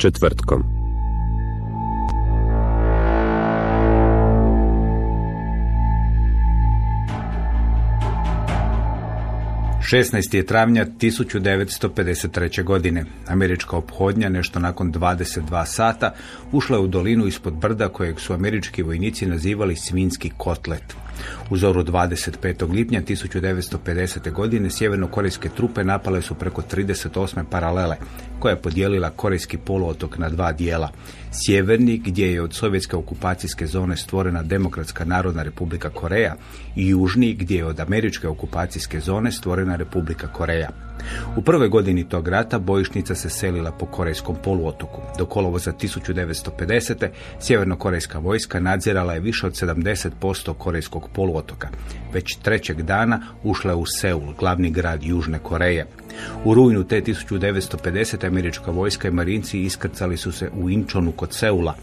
Četvrtkom. Šesnaest je travnja 1953. godine. Američka ophodnja, nešto nakon 22 sata, ušla je u dolinu ispod brda kojeg su američki vojnici nazivali Svinski kotlet. U zoru 25. lipnja 1950. godine sjeverno-korejske trupe napale su preko 38. paralele, koja je podijelila korejski poluotok na dva dijela. Sjeverni, gdje je od sovjetske okupacijske zone stvorena Demokratska narodna republika Koreja i južni, gdje je od američke okupacijske zone stvorena Republika Koreja. U prvoj godini tog rata bojišnica se selila po korejskom poluotoku. Do kolovoza 1950. sjeverno-korejska vojska nadzirala je više od 70% korejskog poluotoka. Već trećeg dana ušla je u Seul, glavni grad Južne Koreje. U rujnu te 1950. američka vojska i marinci iskrcali su se u Inčonu kod Seula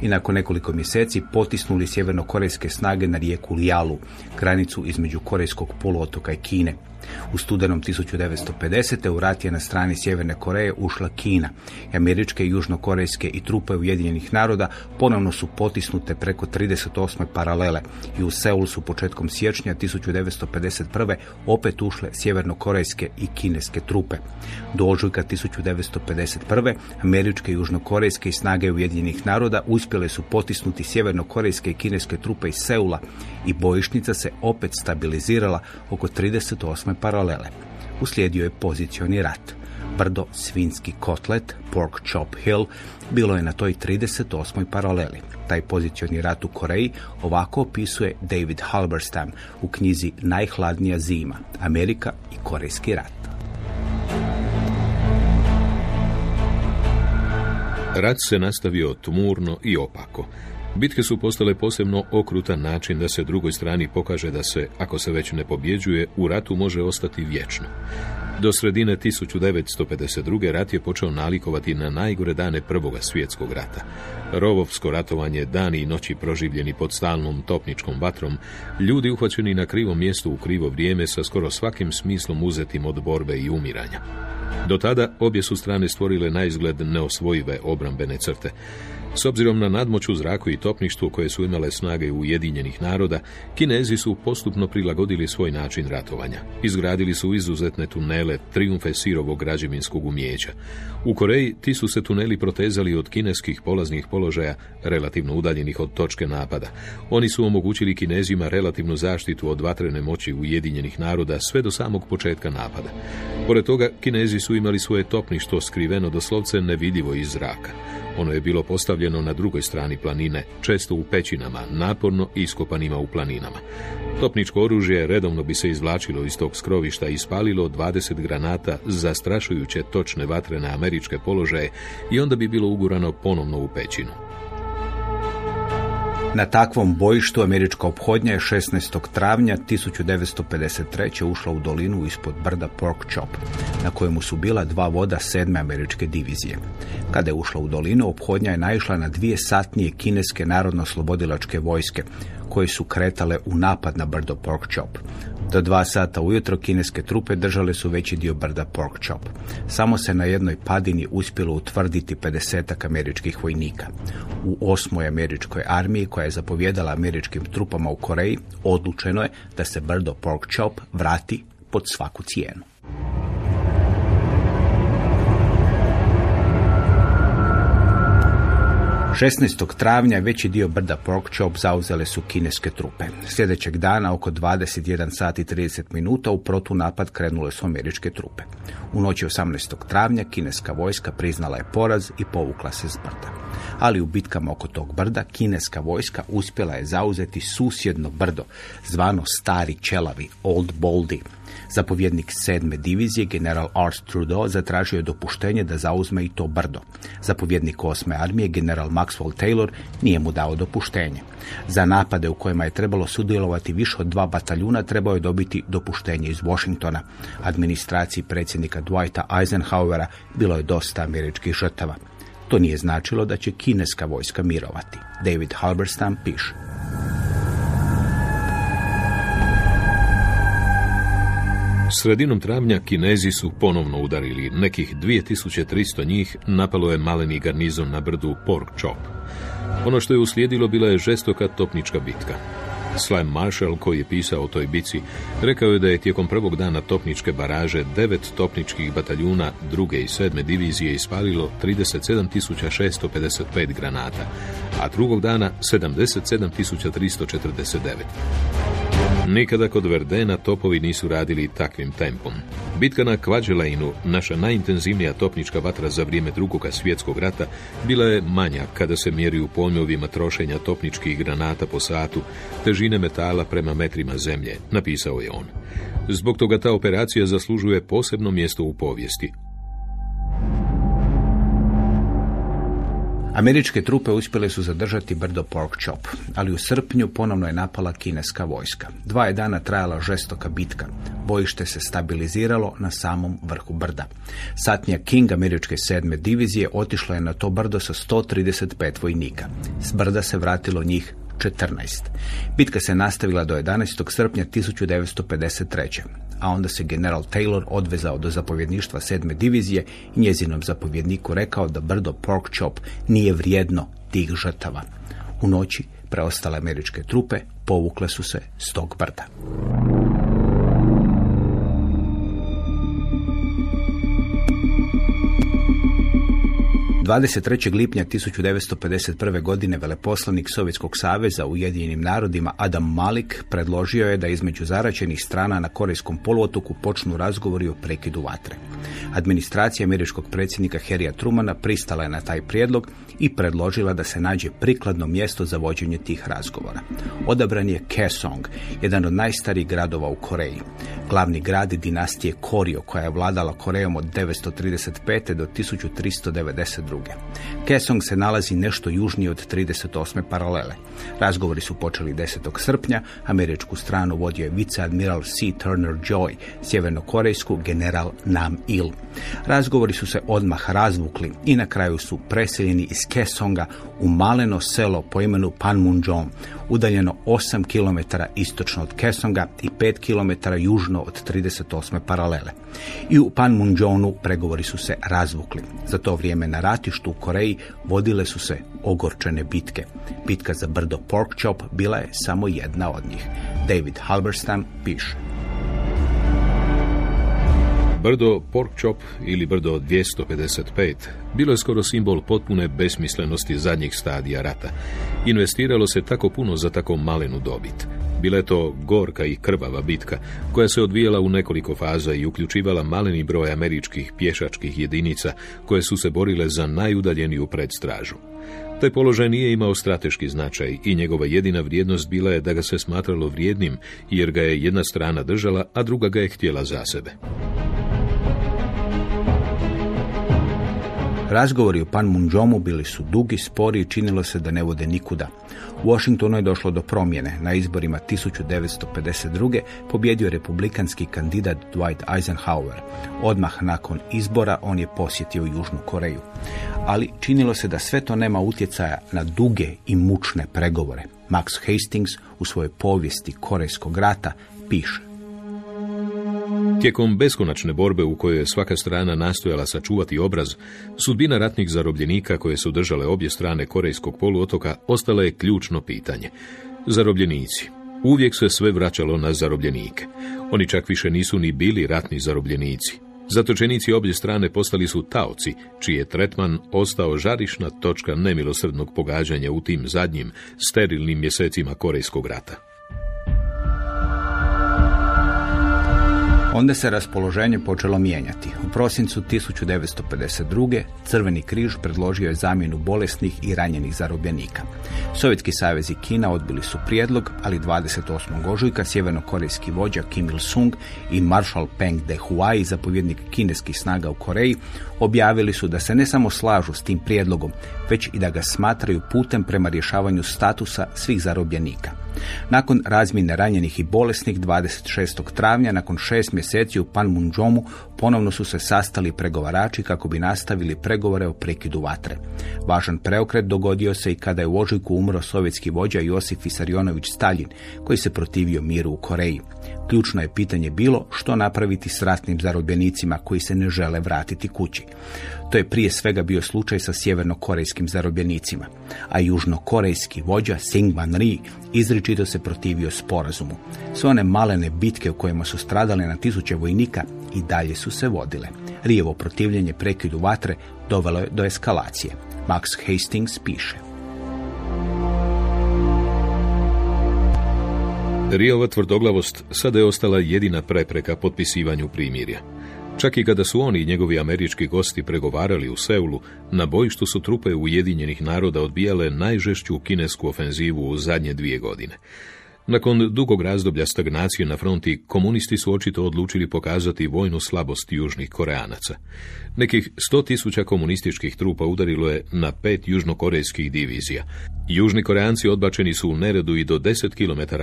i nakon nekoliko mjeseci potisnuli sjeverno-korejske snage na rijeku Lialu, granicu između korejskog poluotoka i Kine. U studenom 1950. u rat je na strani Sjeverne Koreje ušla Kina. Američke i južnokorejske i trupe Ujedinjenih naroda ponovno su potisnute preko 38. paralele i u Seul su početkom siječnja 1951. opet ušle sjevernokorejske i kineske trupe. Do ožujka 1951. američke i južnokorejske i snage Ujedinjenih naroda uspjele su potisnuti sjevernokorejske i kineske trupe iz Seula i bojišnica se opet stabilizirala oko 38. paralele. Uslijedio je pozicioni rat. Brdo Svinski kotlet, Pork Chop Hill, bilo je na toj 38. paraleli. Taj pozicioni rat u Koreji ovako opisuje David Halberstam u knjizi Najhladnija zima, Amerika i Korejski rat. Rat se nastavio tmurno i opako. Bitke su postale posebno okrutan način da se drugoj strani pokaže da se, ako se već ne pobjeđuje, u ratu može ostati vječno. Do sredine 1952. rat je počeo nalikovati na najgore dane Prvoga svjetskog rata. Rovovsko ratovanje, dani i noći proživljeni pod stalnom topničkom vatrom, ljudi uhvaćeni na krivom mjestu u krivo vrijeme sa skoro svakim smislom uzetim od borbe i umiranja. Do tada obje su strane stvorile na izgled neosvojive obrambene crte. S obzirom na nadmoć u zraku i topništvu koje su imale snage Ujedinjenih naroda, Kinezi su postupno prilagodili svoj način ratovanja. Izgradili su izuzetne tunele, triumfe sirovog građevinskog umijeća. U Koreji ti su se tuneli protezali od kineskih polaznih položaja, relativno udaljenih od točke napada. Oni su omogućili Kinezima relativnu zaštitu od vatrene moći Ujedinjenih naroda sve do samog početka napada. Pored toga, Kinezi su imali svoje topništvo skriveno doslovce nevidljivo iz zraka. Ono je bilo postavljeno na drugoj strani planine, često u pećinama, naporno iskopanima u planinama. Topničko oružje redovno bi se izvlačilo iz tog skrovišta i spalilo 20 granata zastrašujuće točne vatrene američke položaje i onda bi bilo ugurano ponovno u pećinu. Na takvom bojištu američka ophodnja je 16. travnja 1953. ušla u dolinu ispod brda Pork Chop, na kojemu su bila dva voda sedme američke divizije. Kada je ušla u dolinu, ophodnja je naišla na dvije satnije kineske narodno-slobodilačke vojske, koje su kretale u napad na brdo Pork Chop. Do dva sata ujutro kineske trupe držale su veći dio brda Pork Chop. Samo se na jednoj padini uspjelo utvrditi 50 američkih vojnika. U osmoj američkoj armiji koja je zapovjedala američkim trupama u Koreji, odlučeno je da se brdo Pork Chop vrati pod svaku cijenu. 16. travnja veći dio brda Pork Chop zauzele su kineske trupe. Sljedećeg dana oko 21 sati i 30 minuta u protunapad krenule su američke trupe. U noći 18. travnja kineska vojska priznala je poraz i povukla se s brda. Ali u bitkama oko tog brda kineska vojska uspjela je zauzeti susjedno brdo, zvano Stari Čelavi, Old Boldy, Zapovjednik sedme divizije, general Art Trudeau, zatražio je dopuštenje da zauzme i to brdo. Zapovjednik osme armije, general Maxwell Taylor, nije mu dao dopuštenje. Za napade u kojima je trebalo sudjelovati više od dva bataljuna trebao je dobiti dopuštenje iz Washingtona. Administraciji predsjednika Dwighta Eisenhowera bilo je dosta američkih žrtava. To nije značilo da će kineska vojska mirovati. David Halberstam piše. Sredinom travnja Kinezi su ponovno udarili. Nekih 2300 njih napalo je maleni garnizon na brdu Pork Chop. Ono što je uslijedilo bila je žestoka topnička bitka. Slam Marshall, koji je pisao o toj bici, rekao je da je tijekom prvog dana topničke baraže devet topničkih bataljuna druge i sedme divizije ispalilo 37.655 granata, a drugog dana 77.349. Nikada kod Verdena topovi nisu radili takvim tempom. Bitka na Kvađelajnu, naša najintenzivnija topnička vatra za vrijeme drugog svjetskog rata, bila je manja kada se mjeri u pojmovima trošenja topničkih granata po satu, težine metala prema metrima zemlje, napisao je on. Zbog toga ta operacija zaslužuje posebno mjesto u povijesti, Američke trupe uspjele su zadržati brdo Pork Chop, ali u srpnju ponovno je napala kineska vojska. Dva je dana trajala žestoka bitka. Bojište se stabiliziralo na samom vrhu brda. Satnija King američke sedme divizije otišla je na to brdo sa 135 vojnika. S brda se vratilo njih 14. Bitka se nastavila do 11. srpnja 1953 a onda se general Taylor odvezao do zapovjedništva sedme divizije i njezinom zapovjedniku rekao da brdo Pork Chop nije vrijedno tih žrtava. U noći preostale američke trupe povukle su se s tog brda. 23. lipnja 1951. godine veleposlanik Sovjetskog saveza u Ujedinjenim narodima Adam Malik predložio je da između zaračenih strana na Korejskom poluotoku počnu razgovori o prekidu vatre. Administracija američkog predsjednika Herija Trumana pristala je na taj prijedlog i predložila da se nađe prikladno mjesto za vođenje tih razgovora. Odabran je Kaesong, jedan od najstarijih gradova u Koreji. Glavni grad dinastije Korio koja je vladala Korejom od 935. do 1392. Kesong se nalazi nešto južnije od 38. paralele. Razgovori su počeli 10. srpnja, američku stranu vodio je viceadmiral C. Turner Joy, sjevernokorejsku general Nam Il. Razgovori su se odmah razvukli i na kraju su preseljeni iz Kesonga u maleno selo po imenu Panmunjom, udaljeno 8 km istočno od Kesonga i 5 km južno od 38. paralele. I u Panmunjonu pregovori su se razvukli. Za to vrijeme na ratištu u Koreji vodile su se ogorčene bitke. Bitka za brdo Pork Chop bila je samo jedna od njih. David Halberstam piše. Brdo Pork Chop ili brdo 255 bilo je skoro simbol potpune besmislenosti zadnjih stadija rata. Investiralo se tako puno za tako malenu dobit. Bila je to gorka i krvava bitka, koja se odvijala u nekoliko faza i uključivala maleni broj američkih pješačkih jedinica koje su se borile za najudaljeniju predstražu. Taj položaj nije imao strateški značaj i njegova jedina vrijednost bila je da ga se smatralo vrijednim, jer ga je jedna strana držala, a druga ga je htjela za sebe. Razgovori u Panmunjomu bili su dugi, spori i činilo se da ne vode nikuda. U Washingtonu je došlo do promjene. Na izborima 1952. pobjedio republikanski kandidat Dwight Eisenhower. Odmah nakon izbora on je posjetio Južnu Koreju. Ali činilo se da sve to nema utjecaja na duge i mučne pregovore. Max Hastings u svojoj povijesti Korejskog rata piše. Tijekom beskonačne borbe u kojoj je svaka strana nastojala sačuvati obraz, sudbina ratnih zarobljenika koje su držale obje strane Korejskog poluotoka ostala je ključno pitanje. Zarobljenici. Uvijek se sve vraćalo na zarobljenike. Oni čak više nisu ni bili ratni zarobljenici. Zatočenici obje strane postali su taoci, čiji je tretman ostao žarišna točka nemilosrdnog pogađanja u tim zadnjim, sterilnim mjesecima Korejskog rata. Onda se raspoloženje počelo mijenjati. U prosincu 1952. Crveni križ predložio je zamjenu bolesnih i ranjenih zarobljenika. Sovjetski savez i Kina odbili su prijedlog, ali 28. ožujka sjevernokorejski vođa Kim Il-sung i maršal Peng De-huai, zapovjednik kineskih snaga u Koreji, objavili su da se ne samo slažu s tim prijedlogom, već i da ga smatraju putem prema rješavanju statusa svih zarobljenika. Nakon razmjene ranjenih i bolesnih 26. travnja, nakon šest mjeseci u Panmunjomu, ponovno su se sastali pregovarači kako bi nastavili pregovore o prekidu vatre. Važan preokret dogodio se i kada je u ožujku umro sovjetski vođa Josif Isarionović Stalin, koji se protivio miru u Koreji. Ključno je pitanje bilo što napraviti s ratnim zarobljenicima koji se ne žele vratiti kući. To je prije svega bio slučaj sa sjevernokorejskim zarobljenicima, a južnokorejski vođa Singman Ri izričito se protivio sporazumu. Sve one malene bitke u kojima su stradale na tisuće vojnika i dalje su se vodile. Rijevo protivljenje prekidu vatre dovelo je do eskalacije. Max Hastings piše. Rijova tvrdoglavost sada je ostala jedina prepreka potpisivanju primirja. Čak i kada su oni i njegovi američki gosti pregovarali u Seulu, na bojištu su trupe Ujedinjenih naroda odbijale najžešću kinesku ofenzivu u zadnje dvije godine. Nakon dugog razdoblja stagnacije na fronti, komunisti su očito odlučili pokazati vojnu slabost južnih koreanaca. Nekih sto tisuća komunističkih trupa udarilo je na pet južnokorejskih divizija. Južni koreanci odbačeni su u neredu i do 10 km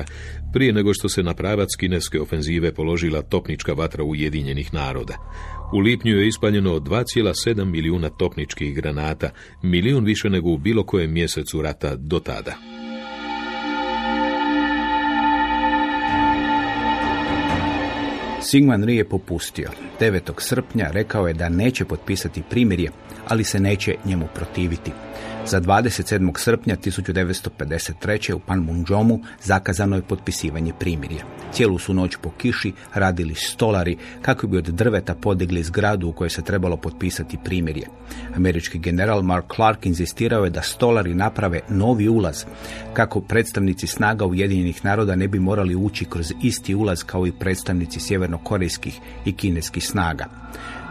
prije nego što se na pravac kineske ofenzive položila topnička vatra Ujedinjenih naroda. U lipnju je ispaljeno 2,7 milijuna topničkih granata, milijun više nego u bilo kojem mjesecu rata do tada. Sigman Ri je popustio. 9. srpnja rekao je da neće potpisati primirje, ali se neće njemu protiviti. Za 27. srpnja 1953. u Panmunjomu zakazano je potpisivanje primirja. Cijelu su noć po kiši radili stolari kako bi od drveta podigli zgradu u kojoj se trebalo potpisati primirje. Američki general Mark Clark inzistirao je da stolari naprave novi ulaz kako predstavnici snaga Ujedinjenih naroda ne bi morali ući kroz isti ulaz kao i predstavnici sjevernokorejskih i kineskih snaga.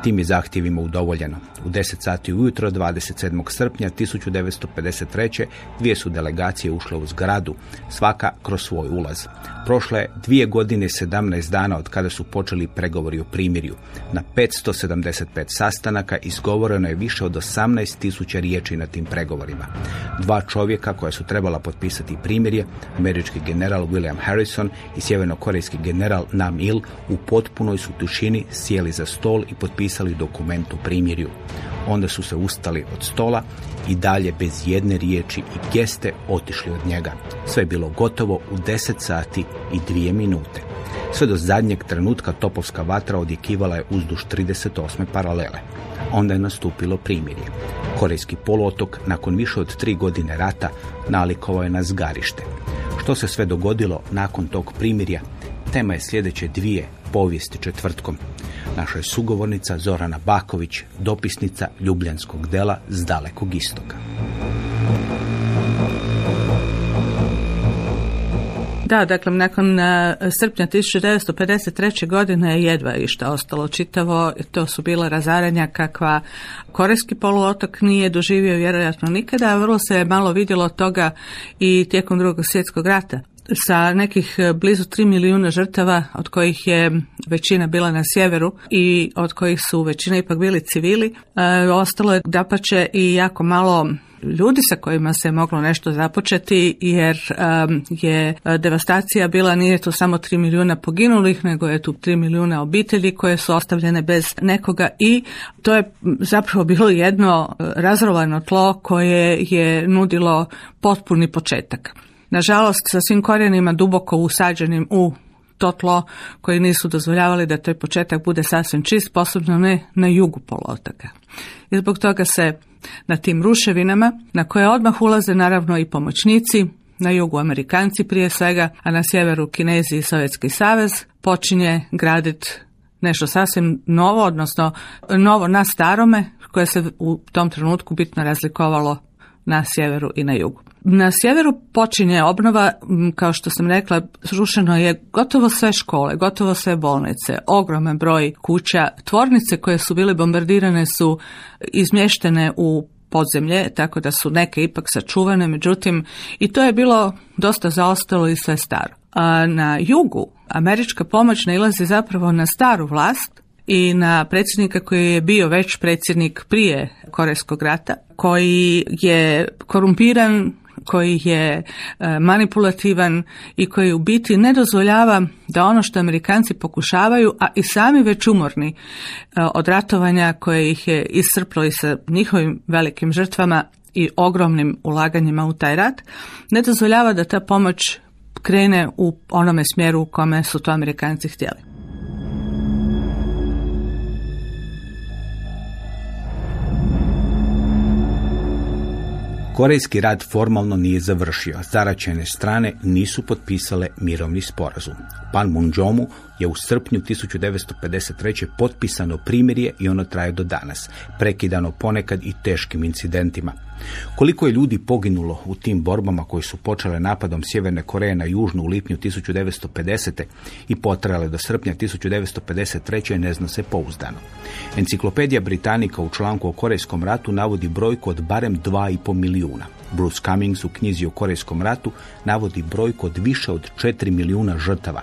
Tim je zahtjevima udovoljeno. U 10 sati ujutro 27. srpnja 1953. dvije su delegacije ušle u zgradu, svaka kroz svoj ulaz. Prošle je dvije godine i 17 dana od kada su počeli pregovori o primirju. Na 575 sastanaka izgovoreno je više od 18 tisuća riječi na tim pregovorima. Dva čovjeka koja su trebala potpisati primirje, američki general William Harrison i sjevernokorejski general Nam Il, u potpunoj su tišini sjeli za stol i potpisali dokument o primirju. Onda su se ustali od stola i dalje bez jedne riječi i geste otišli od njega. Sve je bilo gotovo u 10 sati i dvije minute. Sve do zadnjeg trenutka topovska vatra odjekivala je uzduž 38. paralele. Onda je nastupilo primirje. Korejski poluotok nakon više od tri godine rata nalikovao je na zgarište. Što se sve dogodilo nakon tog primirja, tema je sljedeće dvije povijesti četvrtkom. Naša je sugovornica Zorana Baković, dopisnica Ljubljanskog dela s dalekog istoka. Da, dakle, nakon uh, srpnja 1953. godine je jedva išta ostalo čitavo. To su bila razaranja kakva Korejski poluotok nije doživio vjerojatno nikada, a vrlo se je malo vidjelo toga i tijekom drugog svjetskog rata sa nekih blizu 3 milijuna žrtava, od kojih je većina bila na sjeveru i od kojih su većina ipak bili civili. E, ostalo je dapače i jako malo ljudi sa kojima se moglo nešto započeti jer um, je devastacija bila nije tu samo 3 milijuna poginulih nego je tu 3 milijuna obitelji koje su ostavljene bez nekoga i to je zapravo bilo jedno razrovano tlo koje je nudilo potpuni početak. Nažalost, sa svim korijenima duboko usađenim u to tlo koji nisu dozvoljavali da taj početak bude sasvim čist, posebno ne na jugu poluotoka. I zbog toga se na tim ruševinama, na koje odmah ulaze naravno i pomoćnici, na jugu Amerikanci prije svega, a na sjeveru Kinezi i Sovjetski savez, počinje graditi nešto sasvim novo, odnosno novo na starome, koje se u tom trenutku bitno razlikovalo na sjeveru i na jugu. Na sjeveru počinje obnova, kao što sam rekla, srušeno je gotovo sve škole, gotovo sve bolnice, ogroman broj kuća, tvornice koje su bile bombardirane su izmještene u podzemlje, tako da su neke ipak sačuvane, međutim i to je bilo dosta zaostalo i sve staro. A na jugu američka pomoć nailazi zapravo na staru vlast i na predsjednika koji je bio već predsjednik prije Korejskog rata, koji je korumpiran, koji je e, manipulativan i koji u biti ne dozvoljava da ono što Amerikanci pokušavaju, a i sami već umorni e, od ratovanja koje ih je iscrplo i sa njihovim velikim žrtvama i ogromnim ulaganjima u taj rat, ne dozvoljava da ta pomoć krene u onome smjeru u kome su to Amerikanci htjeli. Korejski rat formalno nije završio. Zaračene strane nisu potpisale mirovni sporazum. Pan Munjomu je u srpnju 1953. potpisano primirje i ono traje do danas, prekidano ponekad i teškim incidentima. Koliko je ljudi poginulo u tim borbama koje su počele napadom Sjeverne Koreje na južnu u lipnju 1950. i potrajale do srpnja 1953. ne zna se pouzdano. Enciklopedija Britanika u članku o Korejskom ratu navodi brojku od barem 2,5 milijuna. Bruce Cummings u knjizi o Korejskom ratu navodi brojku od više od 4 milijuna žrtava,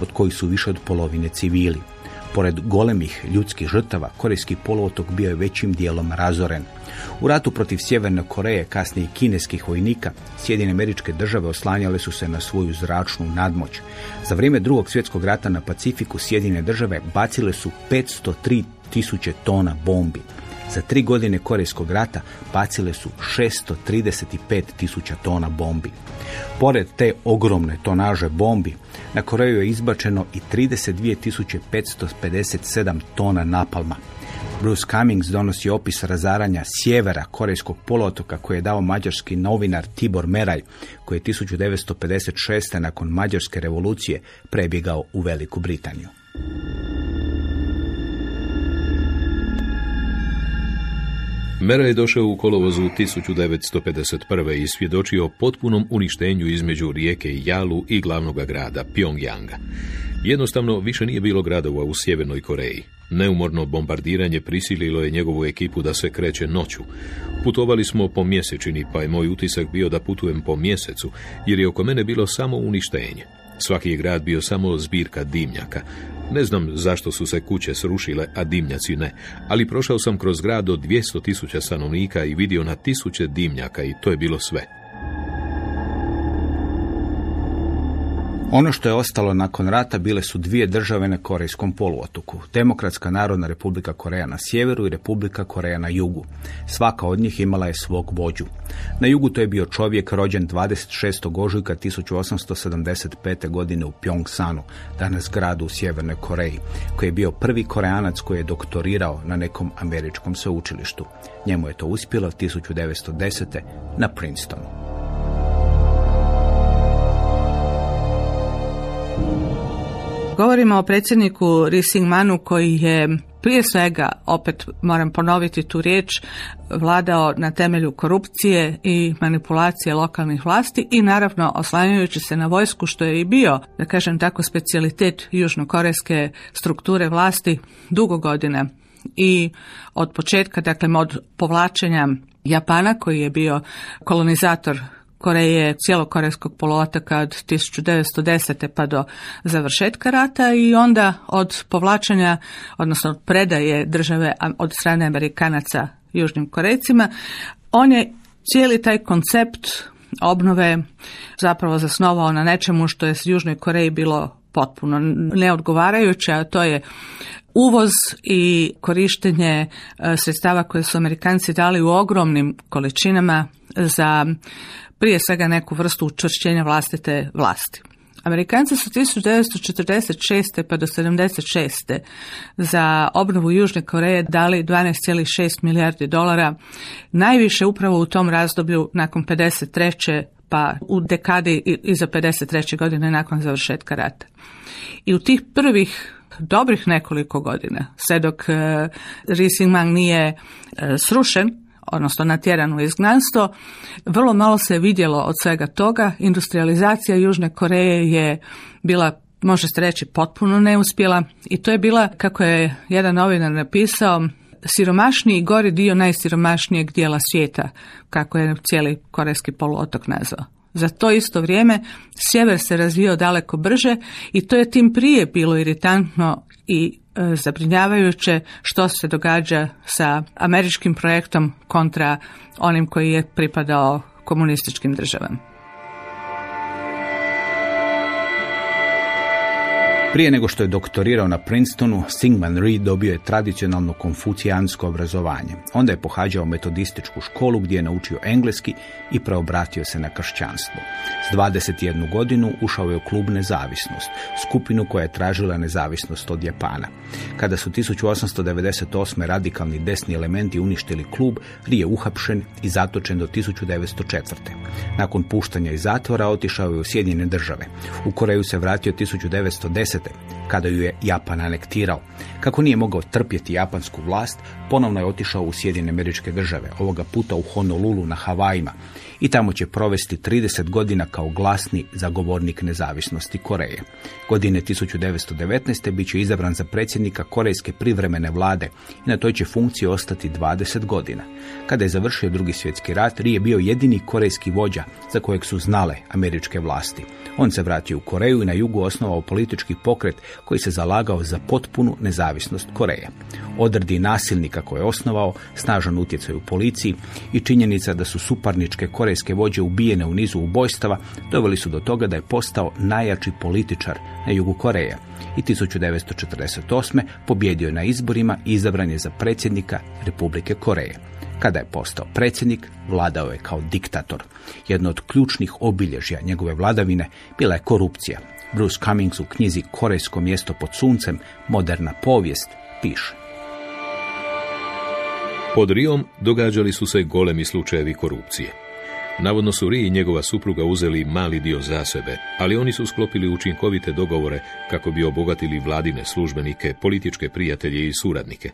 od kojih su više od polovine civili. Pored golemih ljudskih žrtava, Korejski poluotok bio je većim dijelom razoren. U ratu protiv Sjeverne Koreje, kasnije i kineskih vojnika, Sjedine američke države oslanjale su se na svoju zračnu nadmoć. Za vrijeme drugog svjetskog rata na Pacifiku Sjedine države bacile su 503 tisuće tona bombi. Za tri godine Korejskog rata bacile su 635 tisuća tona bombi. Pored te ogromne tonaže bombi, na Koreju je izbačeno i 32.557 tona napalma. Bruce Cummings donosi opis razaranja sjevera Korejskog poluotoka koje je dao mađarski novinar Tibor Meraj, koji je 1956. nakon Mađarske revolucije prebjegao u Veliku Britaniju. Mera je došao u kolovozu 1951. i svjedočio potpunom uništenju između rijeke Jalu i glavnog grada Pyongyanga. Jednostavno više nije bilo gradova u Sjevernoj Koreji. Neumorno bombardiranje prisililo je njegovu ekipu da se kreće noću. Putovali smo po mjesečini, pa je moj utisak bio da putujem po mjesecu, jer je oko mene bilo samo uništenje. Svaki je grad bio samo zbirka dimnjaka. Ne znam zašto su se kuće srušile, a dimnjaci ne, ali prošao sam kroz grad od 200 tisuća stanovnika i vidio na tisuće dimnjaka i to je bilo sve. Ono što je ostalo nakon rata bile su dvije države na Korejskom poluotoku. Demokratska narodna republika Koreja na sjeveru i Republika Koreja na jugu. Svaka od njih imala je svog vođu. Na jugu to je bio čovjek rođen 26. ožujka 1875. godine u Pyongsanu, danas gradu u Sjevernoj Koreji, koji je bio prvi koreanac koji je doktorirao na nekom američkom sveučilištu. Njemu je to uspjelo 1910. na Princetonu. Govorimo o predsjedniku Ri Manu koji je prije svega, opet moram ponoviti tu riječ, vladao na temelju korupcije i manipulacije lokalnih vlasti i naravno oslanjajući se na vojsku što je i bio, da kažem tako, specijalitet južnokorejske strukture vlasti dugo godina. I od početka, dakle od povlačenja Japana koji je bio kolonizator Koreje, cijelokorejskog poluotoka od 1910. pa do završetka rata i onda od povlačenja, odnosno od predaje države od strane Amerikanaca Južnim Korejcima, on je cijeli taj koncept obnove zapravo zasnovao na nečemu što je s Južnoj Koreji bilo potpuno neodgovarajuće, a to je uvoz i korištenje e, sredstava koje su Amerikanci dali u ogromnim količinama za prije svega neku vrstu učvršćenja vlastite vlasti. Amerikanci su 1946. pa do 76. za obnovu Južne Koreje dali 12,6 milijardi dolara, najviše upravo u tom razdoblju nakon 53. pa u dekadi iza 53. godine nakon završetka rata. I u tih prvih dobrih nekoliko godina, sve dok e, Ri Sing-mang nije e, srušen, odnosno natjeran u izgnanstvo, vrlo malo se vidjelo od svega toga. Industrializacija Južne Koreje je bila može se reći potpuno neuspjela i to je bila, kako je jedan novinar napisao, siromašniji i gori dio najsiromašnijeg dijela svijeta, kako je cijeli korejski poluotok nazvao. Za to isto vrijeme sjever se razvijao daleko brže i to je tim prije bilo iritantno i zabrinjavajuće što se događa sa američkim projektom kontra onim koji je pripadao komunističkim državama. Prije nego što je doktorirao na Princetonu, Singman Rhee dobio je tradicionalno konfucijansko obrazovanje. Onda je pohađao metodističku školu gdje je naučio engleski i preobratio se na kršćanstvo. S 21 godinu ušao je u klub Nezavisnost, skupinu koja je tražila nezavisnost od Japana. Kada su 1898. radikalni desni elementi uništili klub, Rhee je uhapšen i zatočen do 1904. Nakon puštanja iz zatvora otišao je u Sjedinjene države. U Koreju se vratio 1910 kada ju je Japan anektirao. Kako nije mogao trpjeti japansku vlast, ponovno je otišao u Sjedine američke države, ovoga puta u Honolulu na Havajima i tamo će provesti 30 godina kao glasni zagovornik nezavisnosti Koreje. Godine 1919. bit će izabran za predsjednika Korejske privremene vlade i na toj će funkciji ostati 20 godina. Kada je završio drugi svjetski rat, Ri je bio jedini korejski vođa za kojeg su znale američke vlasti. On se vratio u Koreju i na jugu osnovao politički pokret koji se zalagao za potpunu nezavisnost Koreje. Odredi nasilnika koje je osnovao, snažan utjecaj u policiji i činjenica da su suparničke korejske vođe ubijene u nizu ubojstava doveli su do toga da je postao najjači političar na jugu Koreje i 1948. pobjedio je na izborima i izabran je za predsjednika Republike Koreje. Kada je postao predsjednik, vladao je kao diktator. Jedno od ključnih obilježja njegove vladavine bila je korupcija. Bruce Cummings u knjizi Korejsko mjesto pod suncem, moderna povijest, piše. Pod Rijom događali su se golemi slučajevi korupcije. Navodno su Ri i njegova supruga uzeli mali dio za sebe, ali oni su sklopili učinkovite dogovore kako bi obogatili vladine službenike, političke prijatelje i suradnike.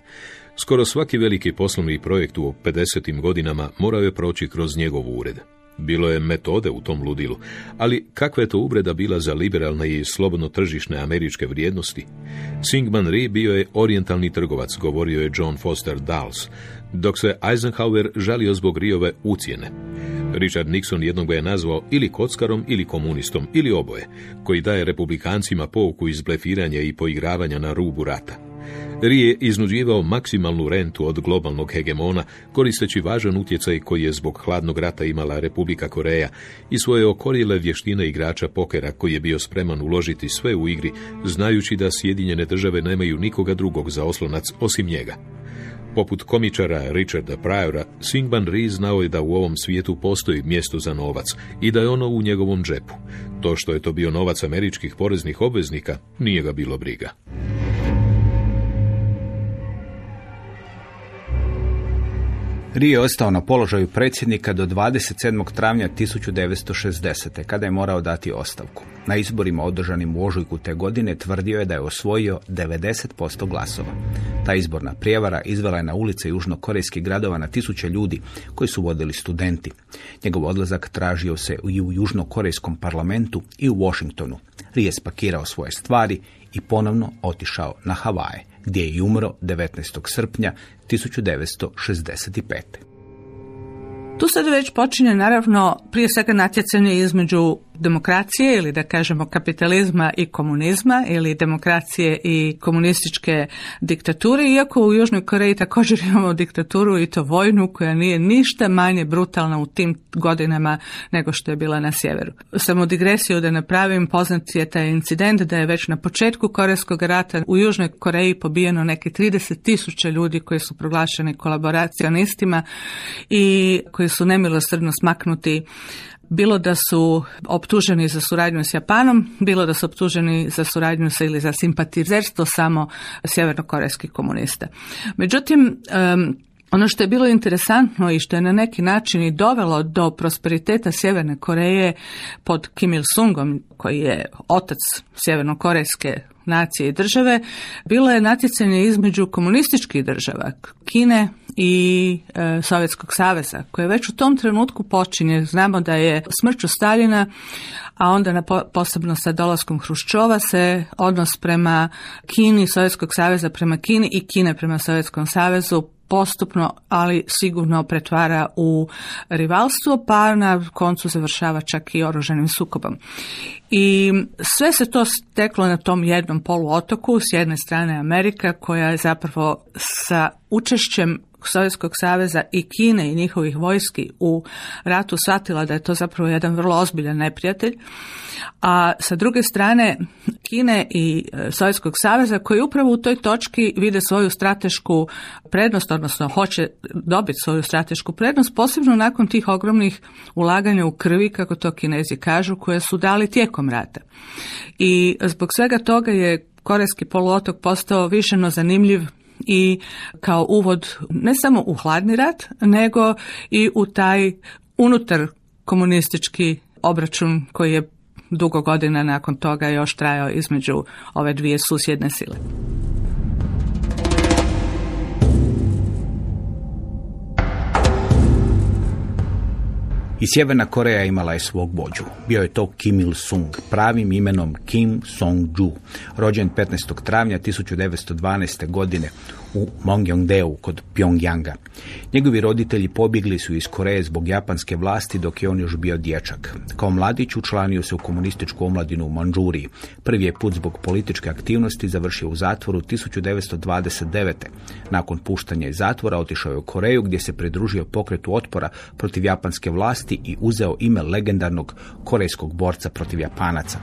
Skoro svaki veliki poslovni projekt u 50. godinama morao je proći kroz njegov ured. Bilo je metode u tom ludilu, ali kakva je to uvreda bila za liberalne i slobodno tržišne američke vrijednosti? Singman Rhee bio je orijentalni trgovac, govorio je John Foster Dulles, dok se Eisenhower žalio zbog Riove ucijene. Richard Nixon jednog ga je nazvao ili kockarom ili komunistom ili oboje, koji daje republikancima pouku iz blefiranja i poigravanja na rubu rata. Ri je iznuđivao maksimalnu rentu od globalnog hegemona, koristeći važan utjecaj koji je zbog hladnog rata imala Republika Koreja i svoje okorile vještine igrača pokera koji je bio spreman uložiti sve u igri, znajući da Sjedinjene države nemaju nikoga drugog za oslonac osim njega. Poput komičara Richarda Pryora, Singban Rhee znao je da u ovom svijetu postoji mjesto za novac i da je ono u njegovom džepu. To što je to bio novac američkih poreznih obveznika, nije ga bilo briga. Ri je ostao na položaju predsjednika do 27. travnja 1960. kada je morao dati ostavku. Na izborima održanim u ožujku te godine tvrdio je da je osvojio 90% glasova. Ta izborna prijevara izvela je na ulice južnokorejskih gradova na tisuće ljudi koji su vodili studenti. Njegov odlazak tražio se i u južnokorejskom parlamentu i u Washingtonu. Ri je spakirao svoje stvari i ponovno otišao na Havaje gdje je umro 19. srpnja 1965. Tu sad već počinje naravno prije svega natjecanje između demokracije ili da kažemo kapitalizma i komunizma ili demokracije i komunističke diktature, iako u Južnoj Koreji također imamo diktaturu i to vojnu koja nije ništa manje brutalna u tim godinama nego što je bila na sjeveru. Samo digresiju da napravim, poznat je taj incident da je već na početku Korejskog rata u Južnoj Koreji pobijeno neki 30 tisuća ljudi koji su proglašeni kolaboracionistima i koji su nemilosrdno smaknuti bilo da su optuženi za suradnju s Japanom, bilo da su optuženi za suradnju sa ili za simpatizerstvo samo sjevernokorejskih komunista. Međutim, ono što je bilo interesantno i što je na neki način i dovelo do prosperiteta Sjeverne Koreje pod Kim Il-sungom, koji je otac sjevernokorejske nacije i države bilo je natjecanje između komunističkih država, Kine i e, Sovjetskog saveza, koje već u tom trenutku počinje. Znamo da je smrću Staljina, a onda na po- posebno sa dolaskom Hruščova se odnos prema Kini, Sovjetskog saveza prema Kini i Kine prema Sovjetskom savezu postupno, ali sigurno pretvara u rivalstvo, pa na koncu završava čak i oružanim sukobom. I sve se to steklo na tom jednom poluotoku, s jedne strane Amerika, koja je zapravo sa učešćem Sovjetskog saveza i Kine i njihovih vojski u ratu shvatila da je to zapravo jedan vrlo ozbiljan neprijatelj, a sa druge strane Kine i e, Sovjetskog saveza koji upravo u toj točki vide svoju stratešku prednost, odnosno hoće dobiti svoju stratešku prednost, posebno nakon tih ogromnih ulaganja u krvi, kako to kinezi kažu, koje su dali tijekom rata. I zbog svega toga je Korejski poluotok postao više no zanimljiv i kao uvod ne samo u hladni rat, nego i u taj unutar komunistički obračun koji je dugo godina nakon toga još trajao između ove dvije susjedne sile. I Sjeverna Koreja imala je svog vođu. Bio je to Kim Il-sung, pravim imenom Kim Song-ju, rođen 15. travnja 1912. godine u Mongyongdeu kod Pyongyanga. Njegovi roditelji pobjegli su iz Koreje zbog japanske vlasti dok je on još bio dječak. Kao mladić učlanio se u komunističku omladinu u Manđuriji. Prvi je put zbog političke aktivnosti završio u zatvoru 1929. Nakon puštanja iz zatvora otišao je u Koreju gdje se pridružio pokretu otpora protiv japanske vlasti i uzeo ime legendarnog korejskog borca protiv Japanaca.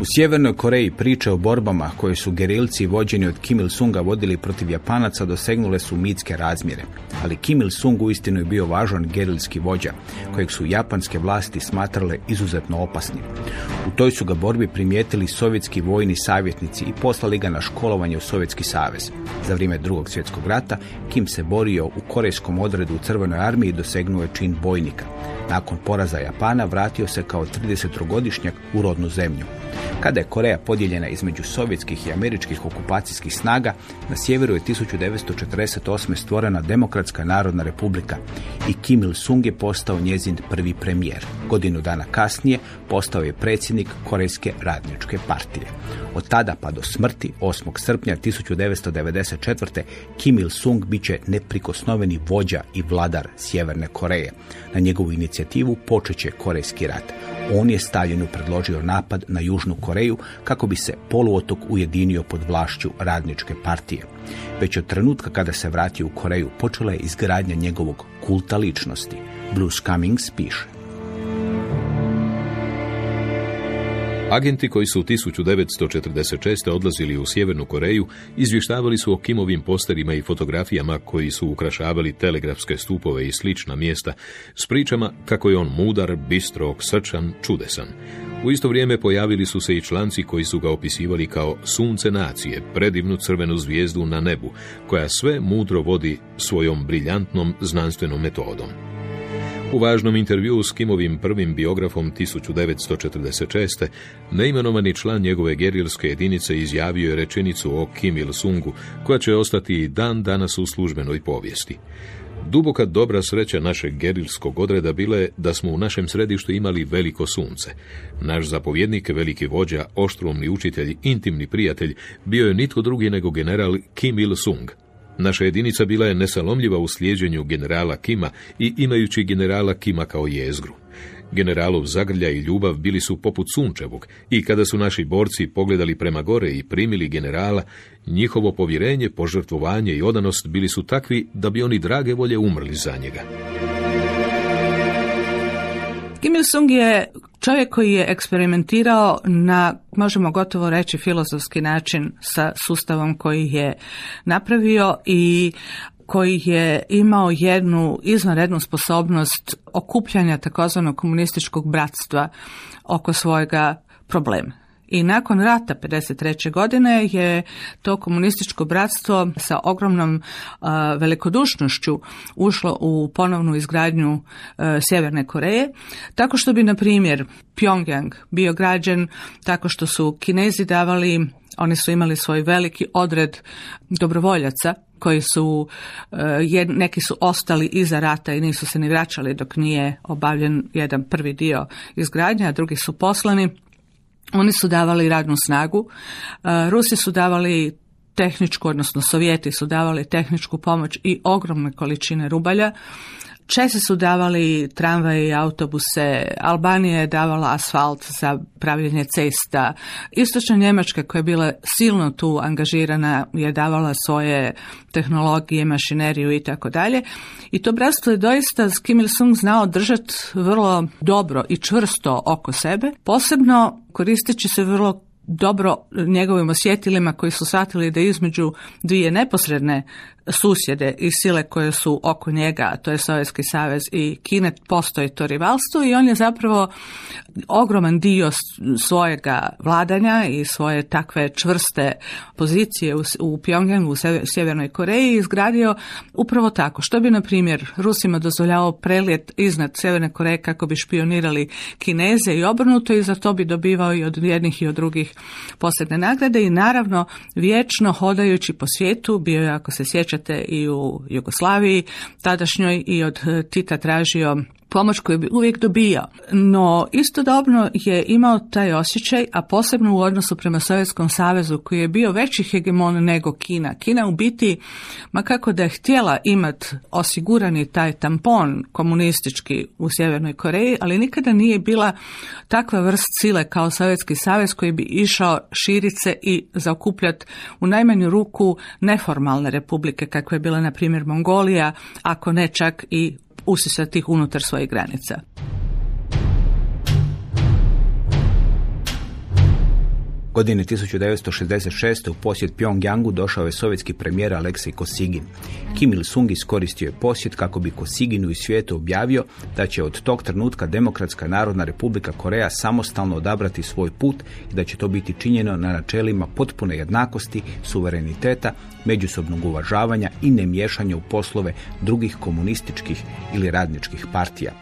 U Sjevernoj Koreji priče o borbama koje su gerilci vođeni od Kim Il-sunga vodili protiv Japanaca dosegnule su mitske razmjere, ali Kim Il-sung uistinu je bio važan gerilski vođa, kojeg su japanske vlasti smatrale izuzetno opasnim. U toj su ga borbi primijetili sovjetski vojni savjetnici i poslali ga na školovanje u Sovjetski savez. Za vrijeme drugog svjetskog rata Kim se borio u korejskom odredu u Crvenoj armiji i dosegnuo je čin bojnika. Nakon poraza Japana vratio se kao 30-godišnjak u rodnu zemlju. Kada je Koreja podijeljena između sovjetskih i američkih okupacijskih snaga, na sjeveru je 1948. stvorena Demokratska narodna republika i Kim Il-sung je postao njezin prvi premijer. Godinu dana kasnije postao je predsjednik Korejske radničke partije. Od tada pa do smrti 8. srpnja 1994. Kim Il-sung bit će neprikosnoveni vođa i vladar Sjeverne Koreje. Na njegovu inicijativu počet će Korejski rat. On je Staljinu predložio napad na Južnu Koreju kako bi se poluotok ujedinio pod vlašću radničke partije. Već od trenutka kada se vratio u Koreju počela je izgradnja njegovog kulta ličnosti. Bruce Cummings piše. Agenti koji su 1946. odlazili u Sjevernu Koreju izvještavali su o Kimovim posterima i fotografijama koji su ukrašavali telegrafske stupove i slična mjesta s pričama kako je on mudar, bistrog, srčan, čudesan. U isto vrijeme pojavili su se i članci koji su ga opisivali kao sunce nacije, predivnu crvenu zvijezdu na nebu, koja sve mudro vodi svojom briljantnom znanstvenom metodom. U važnom intervjuu s Kimovim prvim biografom 1946. neimenovani član njegove gerilske jedinice izjavio je rečenicu o Kim Il-sungu, koja će ostati dan danas u službenoj povijesti. Duboka dobra sreća našeg gerilskog odreda bila je da smo u našem središtu imali veliko sunce. Naš zapovjednik, veliki vođa, oštromni učitelj, intimni prijatelj, bio je nitko drugi nego general Kim Il-sung. Naša jedinica bila je nesalomljiva u slijeđenju generala Kima i imajući generala Kima kao jezgru. Generalov zagrlja i ljubav bili su poput sunčevog i kada su naši borci pogledali prema gore i primili generala, njihovo povjerenje, požrtvovanje i odanost bili su takvi da bi oni drage volje umrli za njega. Kim Il-sung je čovjek koji je eksperimentirao na, možemo gotovo reći, filozofski način sa sustavom koji je napravio i koji je imao jednu izvanrednu sposobnost okupljanja takozvanog komunističkog bratstva oko svojega problema. I nakon rata 53. godine je to komunističko bratstvo sa ogromnom a, velikodušnošću ušlo u ponovnu izgradnju a, Sjeverne Koreje, tako što bi, na primjer, Pyongyang bio građen tako što su Kinezi davali Oni su imali svoj veliki odred dobrovoljaca koji su, e, neki su ostali iza rata i nisu se ni vraćali dok nije obavljen jedan prvi dio izgradnje, a drugi su poslani. Oni su davali radnu snagu. E, Rusi su davali tehničku, odnosno Sovjeti su davali tehničku pomoć i ogromne količine rubalja. Česi su davali tramvaje i autobuse, Albanija je davala asfalt za pravljenje cesta, Istočna Njemačka koja je bila silno tu angažirana je davala svoje tehnologije, mašineriju i tako dalje. I to bratstvo je doista s Kim Il-sung znao držati vrlo dobro i čvrsto oko sebe, posebno koristeći se vrlo dobro njegovim osjetilima koji su shvatili da između dvije neposredne susjede i sile koje su oko njega, to je Sovjetski savez i Kine, postoji to rivalstvo i on je zapravo ogroman dio svojega vladanja i svoje takve čvrste pozicije u, u Pyongyangu, u Sjever- Sjevernoj Koreji izgradio upravo tako. Što bi, na primjer, Rusima dozvoljavao prelijet iznad Sjeverne Koreje kako bi špionirali Kineze i obrnuto i za to bi dobivao i od jednih i od drugih posebne nagrade i naravno vječno hodajući po svijetu, bio je ako se sjećate i u Jugoslaviji. Tadašnjoj i od eh, Tita tražio pomoć koju bi uvijek dobijao. No istodobno je imao taj osjećaj, a posebno u odnosu prema Sovjetskom savezu koji je bio veći hegemon nego Kina. Kina u biti, ma kako da je htjela imat osigurani taj tampon komunistički u Sjevernoj Koreji, ali nikada nije bila takva vrst sile kao Sovjetski savez koji bi išao širit se i zaokupljati u najmanju ruku neformalne republike kakva je bila na primjer Mongolija, ako ne čak i usisati unutar svojih granica. Godine 1966. u posjet Pyongyangu došao je sovjetski premijer Aleksej Kosigin. Kim Il-sung iskoristio je posjet kako bi Kosiginu i svijetu objavio da će od tog trenutka Demokratska narodna republika Koreja samostalno odabrati svoj put i da će to biti činjeno na načelima potpune jednakosti, suvereniteta, međusobnog uvažavanja i nemiješanja u poslove drugih komunističkih ili radničkih partija.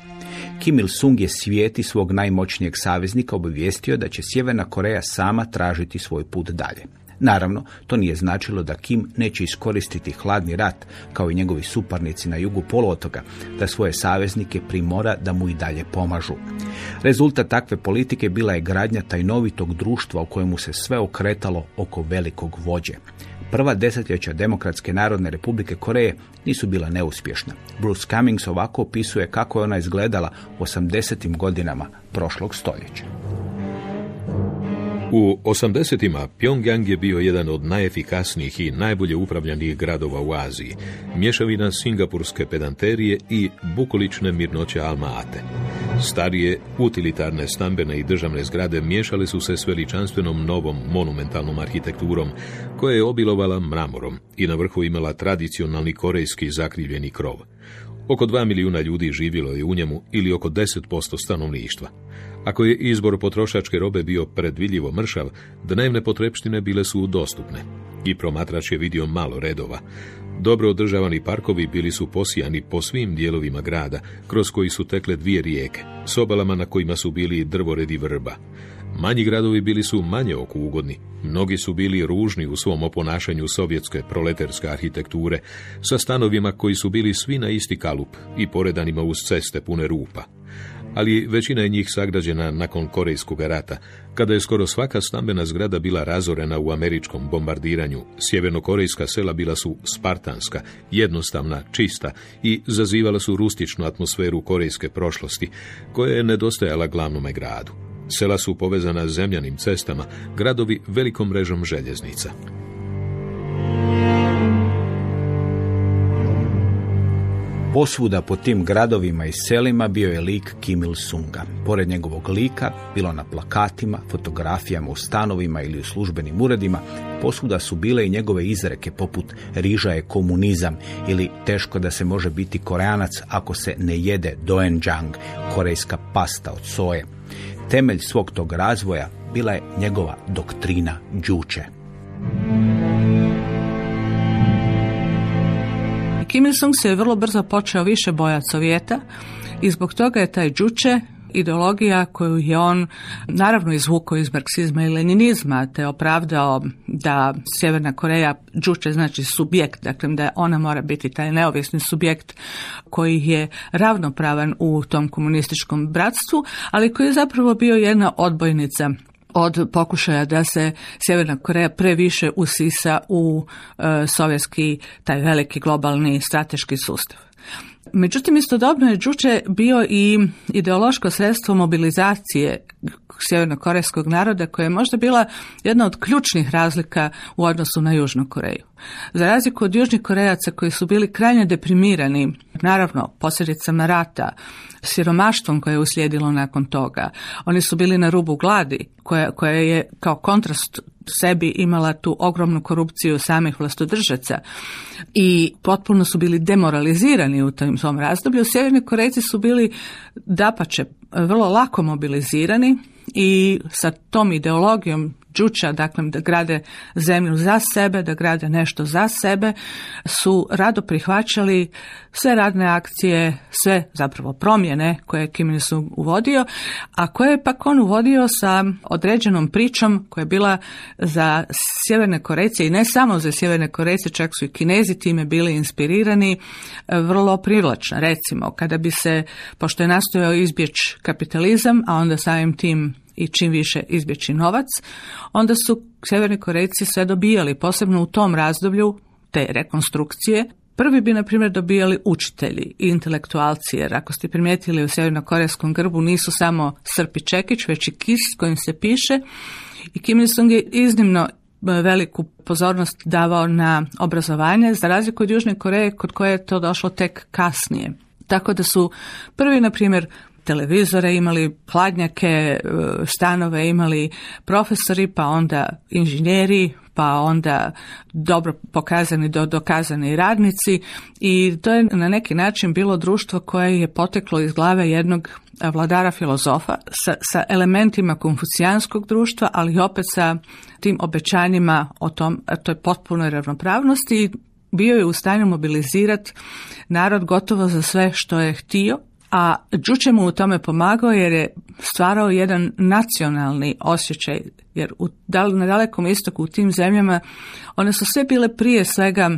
Kim Il-sung je svijeti svog najmoćnijeg saveznika obavijestio da će Sjeverna Koreja sama tražiti svoj put dalje. Naravno, to nije značilo da Kim neće iskoristiti hladni rat, kao i njegovi suparnici na jugu poluotoka, da svoje saveznike primora da mu i dalje pomažu. Rezultat takve politike bila je gradnja tajnovitog društva u kojemu se sve okretalo oko velikog vođe. Prva desetljeća Demokratske narodne republike Koreje nisu bila neuspješna. Bruce Cummings ovako opisuje kako je ona izgledala u 80. godinama prošlog stoljeća. U 80-ima Pyongyang je bio jedan od najefikasnijih i najbolje upravljanih gradova u Aziji, mješavina singapurske pedanterije i bukolične mirnoće Alma-Ate. Starije, utilitarne stambene i državne zgrade miješale su se s veličanstvenom novom monumentalnom arhitekturom, koja je obilovala mramorom i na vrhu imala tradicionalni korejski zakrivljeni krov. Oko dva milijuna ljudi živjelo je u njemu ili oko 10% stanovništva. Ako je izbor potrošačke robe bio predvidljivo mršav, dnevne potrepštine bile su dostupne. I promatrač je vidio malo redova. Dobro održavani parkovi bili su posijani po svim dijelovima grada, kroz koji su tekle dvije rijeke, s obalama na kojima su bili drvoredi vrba. Manji gradovi bili su manje oko ugodni. Mnogi su bili ružni u svom oponašanju sovjetske proleterske arhitekture, sa stanovima koji su bili svi na isti kalup i poredanima uz ceste pune rupa. Ali većina je njih sagrađena nakon Korejskog rata, kada je skoro svaka stambena zgrada bila razorena u američkom bombardiranju. Sjevernokorejska sela bila su spartanska, jednostavna, čista i zazivala su rustičnu atmosferu korejske prošlosti, koja je nedostajala glavnome gradu. Sela su povezana zemljanim cestama, gradovi velikom mrežom željeznica. Posvuda po tim gradovima i selima bio je lik Kim Il-sunga. Pored njegovog lika, bilo na plakatima, fotografijama u stanovima ili u službenim uredima, posvuda su bile i njegove izreke poput riža je komunizam ili teško da se može biti koreanac ako se ne jede doenjang, korejska pasta od soje. Temelj svog tog razvoja bila je njegova doktrina džuče. Kim Il-sung se je vrlo brzo počeo više bojati Sovjeta i zbog toga je taj džuče ideologija koju je on naravno izvukao iz marksizma i leninizma, te opravdao da Sjeverna Koreja džuče znači subjekt, dakle da ona mora biti taj neovisni subjekt koji je ravnopravan u tom komunističkom bratstvu, ali koji je zapravo bio jedna odbojnica od pokušaja da se Sjeverna Koreja previše usisa u e, sovjetski taj veliki globalni strateški sustav. Međutim, istodobno je Đuče bio i ideološko sredstvo mobilizacije sjevernokorejskog naroda koja je možda bila jedna od ključnih razlika u odnosu na Južnu Koreju. Za razliku od Južnih Korejaca koji su bili krajnje deprimirani, naravno posljedicama rata, siromaštvom koje je uslijedilo nakon toga, oni su bili na rubu gladi koja, koja je kao kontrast sebi imala tu ogromnu korupciju samih vlastodržaca i potpuno su bili demoralizirani u tom svom razdoblju. Sjeverni Korejci su bili dapače vrlo lako mobilizirani i sa tom ideologijom Đuča, dakle da grade zemlju za sebe, da grade nešto za sebe, su rado prihvaćali sve radne akcije, sve zapravo promjene koje je Kim Il-sung uvodio, a koje je pak on uvodio sa određenom pričom koja je bila za Sjeverne Korejce i ne samo za Sjeverne Korejce, čak su i Kinezi time bili inspirirani, vrlo privlačna. Recimo, kada bi se, pošto je nastojao izbjeći kapitalizam, a onda samim tim i čim više izbjeći novac, onda su Sjeverni Korejci sve dobijali, posebno u tom razdoblju te rekonstrukcije. Prvi bi, na primjer, dobijali učitelji i intelektualci, jer ako ste primijetili u sjevernokorejskom grbu nisu samo srp i čekić, već i kis kojim se piše. I Kim Il-sung je iznimno e, veliku pozornost davao na obrazovanje, za razliku od Južne Koreje, kod koje je to došlo tek kasnije. Tako da su prvi, na primjer, televizore, imali hladnjake, e, stanove, imali profesori, pa onda inženjeri, pa onda dobro pokazani, do, dokazani radnici. I to je na neki način bilo društvo koje je poteklo iz glave jednog vladara filozofa sa, sa elementima konfucijanskog društva, ali opet sa tim obećanjima o tom, toj potpunoj ravnopravnosti. Bio je u stanju mobilizirati narod gotovo za sve što je htio a Đuče mu u tome pomagao jer je stvarao jedan nacionalni osjećaj, jer u, na dalekom istoku u tim zemljama one su sve bile prije svega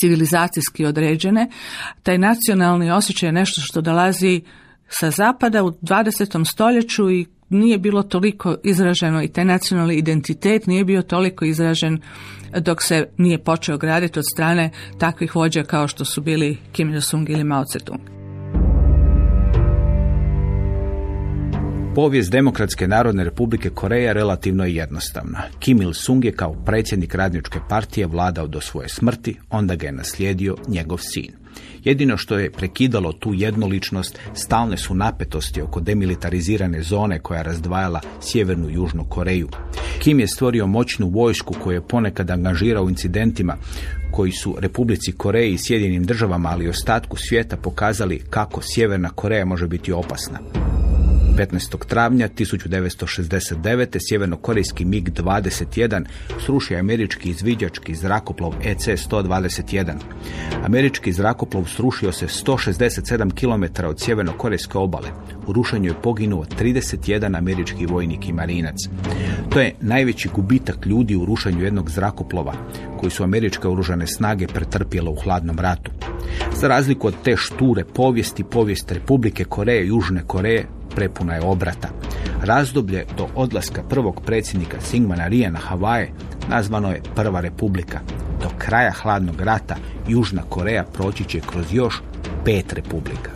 civilizacijski određene. Taj nacionalni osjećaj je nešto što dolazi sa zapada u 20. stoljeću i nije bilo toliko izraženo i taj nacionalni identitet nije bio toliko izražen dok se nije počeo graditi od strane takvih vođa kao što su bili Kim Il-sung ili Mao Tse-tung. Povijest Demokratske narodne republike Koreja relativno je jednostavna. Kim Il-sung je kao predsjednik radničke partije vladao do svoje smrti, onda ga je naslijedio njegov sin. Jedino što je prekidalo tu jednoličnost stalne su napetosti oko demilitarizirane zone koja razdvajala sjevernu i južnu Koreju. Kim je stvorio moćnu vojsku koju je ponekad angažirao u incidentima koji su Republici Koreji i Sjedinim državama, ali i ostatku svijeta pokazali kako Sjeverna Koreja može biti opasna. 15. travnja 1969. sjevernokorejski MiG-21 srušio američki izviđački zrakoplov EC-121. Američki zrakoplov srušio se 167 km od sjevernokorejske obale. U rušenju je poginuo 31 američki vojnik i marinac. To je najveći gubitak ljudi u rušenju jednog zrakoplova koji su američke oružane snage pretrpjele u hladnom ratu. Za razliku od te šture povijesti, povijest Republike Koreje Južne Koreje prepuna je obrata. Razdoblje do odlaska prvog predsjednika Singmana Rija na Havaje nazvano je Prva republika. Do kraja hladnog rata Južna Koreja proći će kroz još pet republika.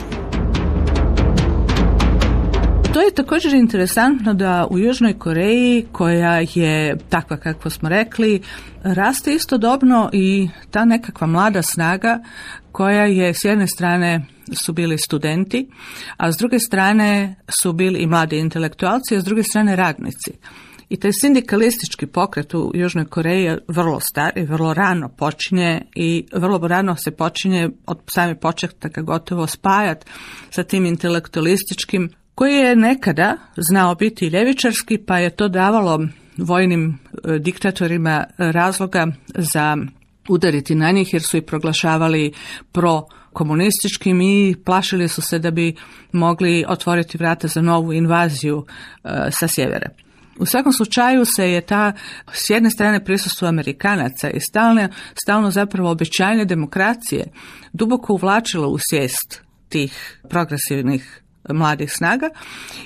To je također interesantno da u Južnoj Koreji, koja je takva kako smo rekli, raste istodobno i ta nekakva mlada snaga koja je s jedne strane su bili studenti, a s druge strane su bili i mladi intelektualci, a s druge strane radnici. I taj sindikalistički pokret u Južnoj Koreji je vrlo star i vrlo rano počinje i vrlo rano se počinje od same početaka gotovo spajat sa tim intelektualističkim koji je nekada znao biti ljevičarski pa je to davalo vojnim e, diktatorima razloga za udariti na njih jer su ih proglašavali pro komunističkim i plašili su se da bi mogli otvoriti vrata za novu invaziju e, sa sjevera. U svakom slučaju se je ta s jedne strane prisustvo Amerikanaca i stalno, stalno zapravo obećanje demokracije duboko uvlačilo u svijest tih progresivnih mladih snaga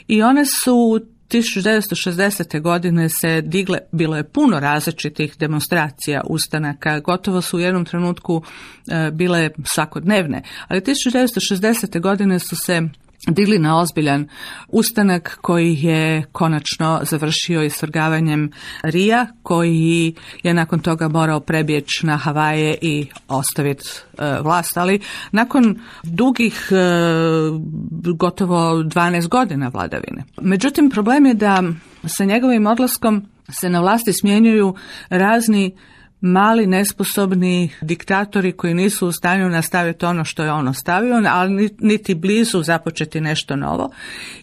i one su 1960. godine se digle, bilo je puno različitih demonstracija ustanaka, gotovo su u jednom trenutku e, bile svakodnevne, ali 1960. godine su se digli na ozbiljan ustanak koji je konačno završio isvrgavanjem Rija, koji je nakon toga morao prebjeći na Havaje i ostaviti e, vlast, ali nakon dugih e, gotovo 12 godina vladavine. Međutim, problem je da sa njegovim odlaskom se na vlasti smjenjuju razni mali nesposobni diktatori koji nisu u stanju nastaviti ono što je on ostavio, ali niti blizu započeti nešto novo.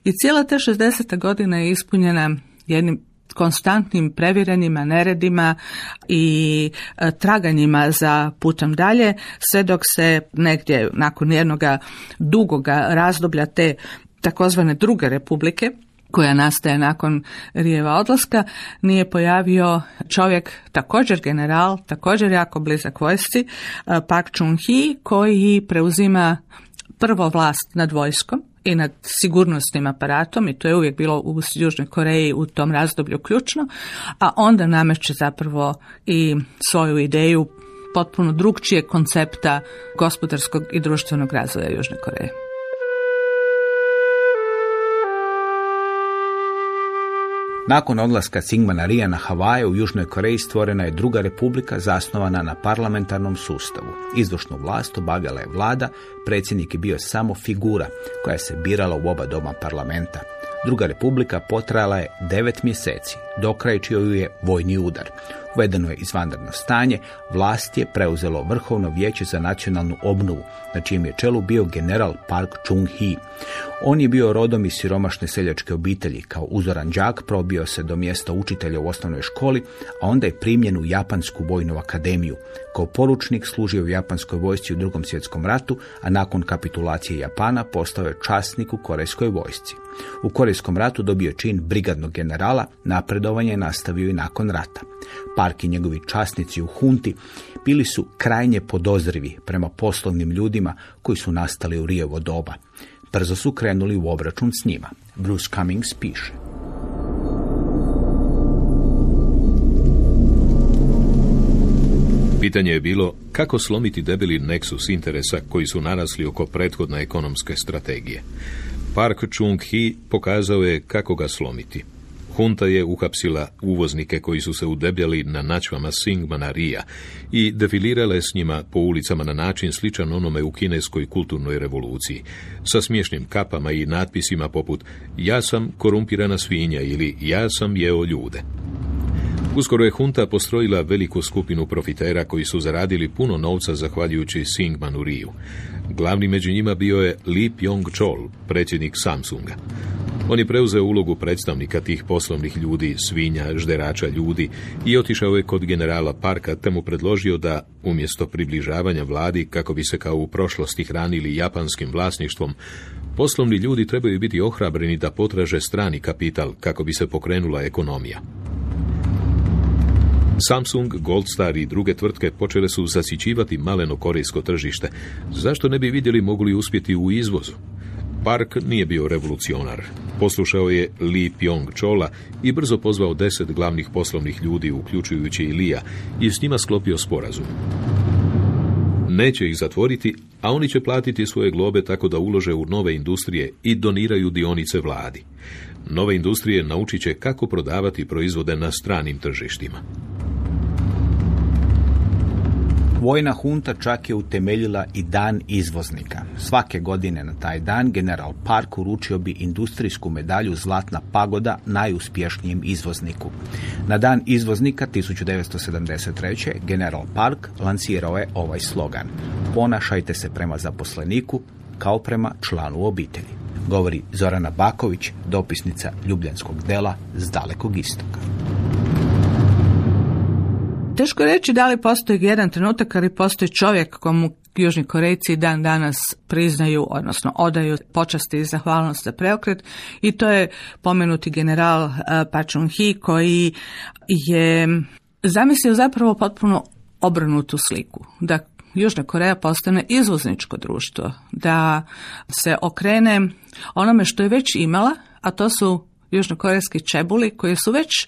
I cijela te 60. godina je ispunjena jednim konstantnim prevjerenjima, neredima i e, traganjima za putom dalje, sve dok se negdje nakon jednog dugoga razdoblja te takozvane druge republike, koja nastaje nakon Rijeva odlaska, nije pojavio čovjek, također general, također jako blizak vojsci, e, Park Chung-hee, koji preuzima prvo vlast nad vojskom i nad sigurnosnim aparatom i to je uvijek bilo u Južnoj Koreji u tom razdoblju ključno, a onda nameće zapravo i svoju ideju potpuno drugčije koncepta gospodarskog i društvenog razvoja Južne Koreje. Nakon odlaska Singmana Rija na Havaje u Južnoj Koreji stvorena je druga republika zasnovana na parlamentarnom sustavu. Izvršnu vlast obavljala je vlada, predsjednik je bio samo figura koja se birala u oba doma parlamenta. Druga republika potrajala je devet mjeseci, dokrajčio ju je vojni udar. Uvedeno je izvanredno stanje, vlast je preuzelo Vrhovno vijeće za nacionalnu obnovu, na čijem je čelu bio general Park Chung-hee. On je bio rodom iz siromašne seljačke obitelji. Kao uzoran đak probio se do mjesta učitelja u osnovnoj školi, a onda je primljen u Japansku vojnu akademiju. Kao poručnik služio u Japanskoj vojsci u drugom svjetskom ratu, a nakon kapitulacije Japana postao je časnik u Korejskoj vojsci. U Korejskom ratu dobio čin brigadnog generala, napredovanje je nastavio i nakon rata. Park i njegovi časnici u hunti bili su krajnje podozrivi prema poslovnim ljudima koji su nastali u Rijevo doba. Brzo su krenuli u obračun s njima. Bruce Cummings piše. Pitanje je bilo kako slomiti debeli neksus interesa koji su narasli oko prethodne ekonomske strategije. Park Chung-hee pokazao je kako ga slomiti. Hunta je uhapsila uvoznike koji su se udebljali na načvama Singmana Rija i defilirale s njima po ulicama na način sličan onome u kineskoj kulturnoj revoluciji, sa smiješnim kapama i natpisima poput Ja sam korumpirana svinja ili Ja sam jeo ljude. Uskoro je hunta postrojila veliku skupinu profitera koji su zaradili puno novca zahvaljujući Singmanu Riju. Glavni među njima bio je Li Pyong-chol, predsjednik Samsunga. On je preuzeo ulogu predstavnika tih poslovnih ljudi, svinja, žderača ljudi i otišao je kod generala Parka te mu predložio da, umjesto približavanja vladi kako bi se kao u prošlosti hranili japanskim vlasništvom, poslovni ljudi trebaju biti ohrabreni da potraže strani kapital kako bi se pokrenula ekonomija. Samsung, Goldstar i druge tvrtke počele su zasićivati maleno korejsko tržište. Zašto ne bi vidjeli mogu li uspjeti u izvozu? Park nije bio revolucionar. Poslušao je Li Pyong Chola i brzo pozvao deset glavnih poslovnih ljudi, uključujući i Lija, i s njima sklopio sporazum. Neće ih zatvoriti, a oni će platiti svoje globe tako da ulože u nove industrije i doniraju dionice vladi. Nove industrije naučit će kako prodavati proizvode na stranim tržištima. Vojna hunta čak je utemeljila i dan izvoznika. Svake godine na taj dan general Park uručio bi industrijsku medalju Zlatna pagoda najuspješnijem izvozniku. Na dan izvoznika 1973. general Park lansirao je ovaj slogan. Ponašajte se prema zaposleniku kao prema članu obitelji. Govori Zorana Baković, dopisnica Ljubljanskog dela s dalekog istoka. Teško reći da li postoji jedan trenutak ali postoji čovjek komu Južni Korejci dan danas priznaju, odnosno odaju počasti i zahvalnost za preokret i to je pomenuti general eh, Pa Chung-hee koji je zamislio zapravo potpuno obrnutu sliku. Da Južna Koreja postane izvozničko društvo, da se okrene onome što je već imala, a to su južnokorejski čebuli koji su već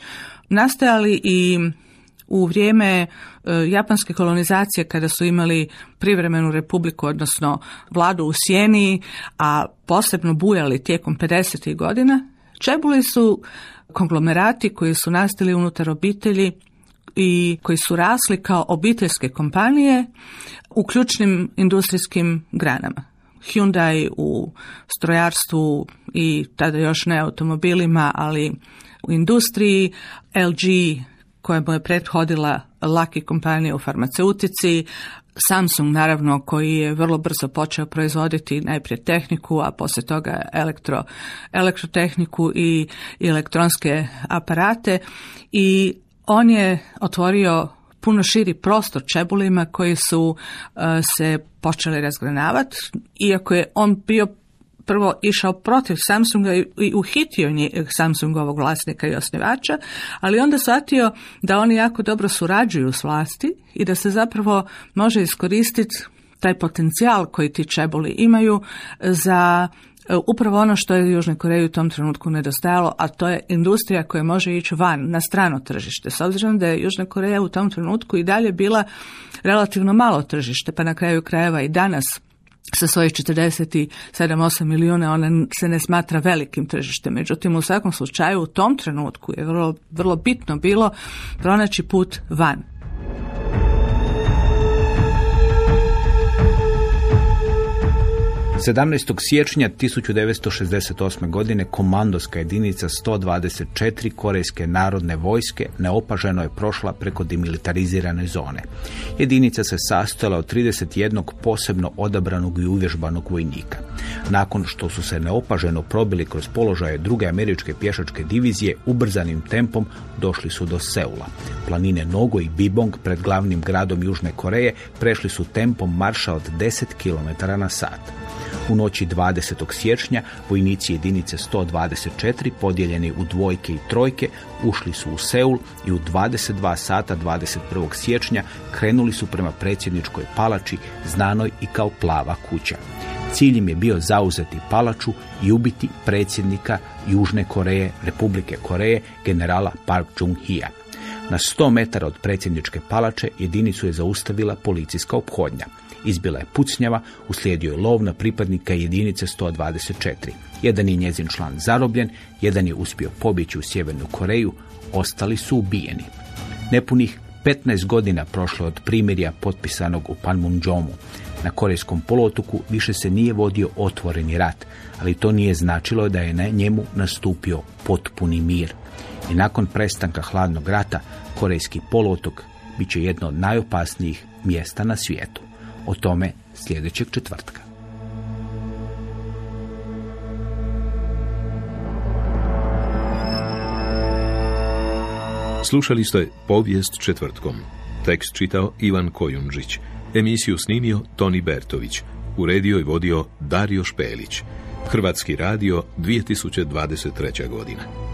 nastajali i u vrijeme e, japanske kolonizacije kada su imali privremenu republiku, odnosno vladu u Sjeni, a posebno bujali tijekom 50. godina, čebuli su konglomerati koji su nastali unutar obitelji i koji su rasli kao obiteljske kompanije u ključnim industrijskim granama. Hyundai u strojarstvu i tada još ne automobilima, ali u industriji, LG koja mu je prethodila laki kompanija u farmaceutici, Samsung naravno koji je vrlo brzo počeo proizvoditi najprije tehniku, a poslije toga elektro, elektrotehniku i, i elektronske aparate. I on je otvorio puno širi prostor čebulima koji su e, se počeli razgranavati, iako je on bio prvo išao protiv Samsunga i uhitio Samsungovog vlasnika i osnivača, ali onda shvatio da oni jako dobro surađuju s vlasti i da se zapravo može iskoristiti taj potencijal koji ti čebuli imaju za E, upravo ono što je Južnoj Koreji u tom trenutku nedostajalo, a to je industrija koja može ići van na strano tržište. S obzirom da je Južna Koreja u tom trenutku i dalje bila relativno malo tržište, pa na kraju krajeva i danas sa svojih 47-8 milijuna ona se ne smatra velikim tržištem. Međutim, u svakom slučaju u tom trenutku je vrlo, vrlo bitno bilo pronaći put van. 17. siječnja 1968. godine komandoska jedinica 124 Korejske narodne vojske neopaženo je prošla preko demilitarizirane zone. Jedinica se sastojala od 31 posebno odabranog i uvježbanog vojnika. Nakon što su se neopaženo probili kroz položaje druge američke pješačke divizije, ubrzanim tempom došli su do Seula. Planine Nogo i Bibong pred glavnim gradom Južne Koreje prešli su tempom marša od 10 km na sat. U noći 20. siječnja vojnici jedinice 124 podijeljeni u dvojke i trojke ušli su u Seul i u 22 sata 21. siječnja krenuli su prema predsjedničkoj palači znanoj i kao plava kuća. Cilj im je bio zauzeti palaču i ubiti predsjednika Južne Koreje, Republike Koreje, generala Park Chung-hia. Na 100 metara od predsjedničke palače jedinicu je zaustavila policijska ophodnja. Izbila je pucnjava, uslijedio je lov na pripadnika jedinice 124. Jedan je njezin član zarobljen, jedan je uspio pobjeći u Sjevernu Koreju, ostali su ubijeni. Nepunih 15 godina prošlo od primirja potpisanog u Panmunjomu. Na Korejskom polotoku više se nije vodio otvoreni rat, ali to nije značilo da je na njemu nastupio potpuni mir. I nakon prestanka hladnog rata, Korejski poluotok bit će jedno od najopasnijih mjesta na svijetu. O tome sljedećeg četvrtka. Slušali ste povijest četvrtkom. Tekst čitao Ivan Kojundžić. Emisiju snimio Toni Bertović. Uredio i vodio Dario Špelić. Hrvatski radio 2023. godina.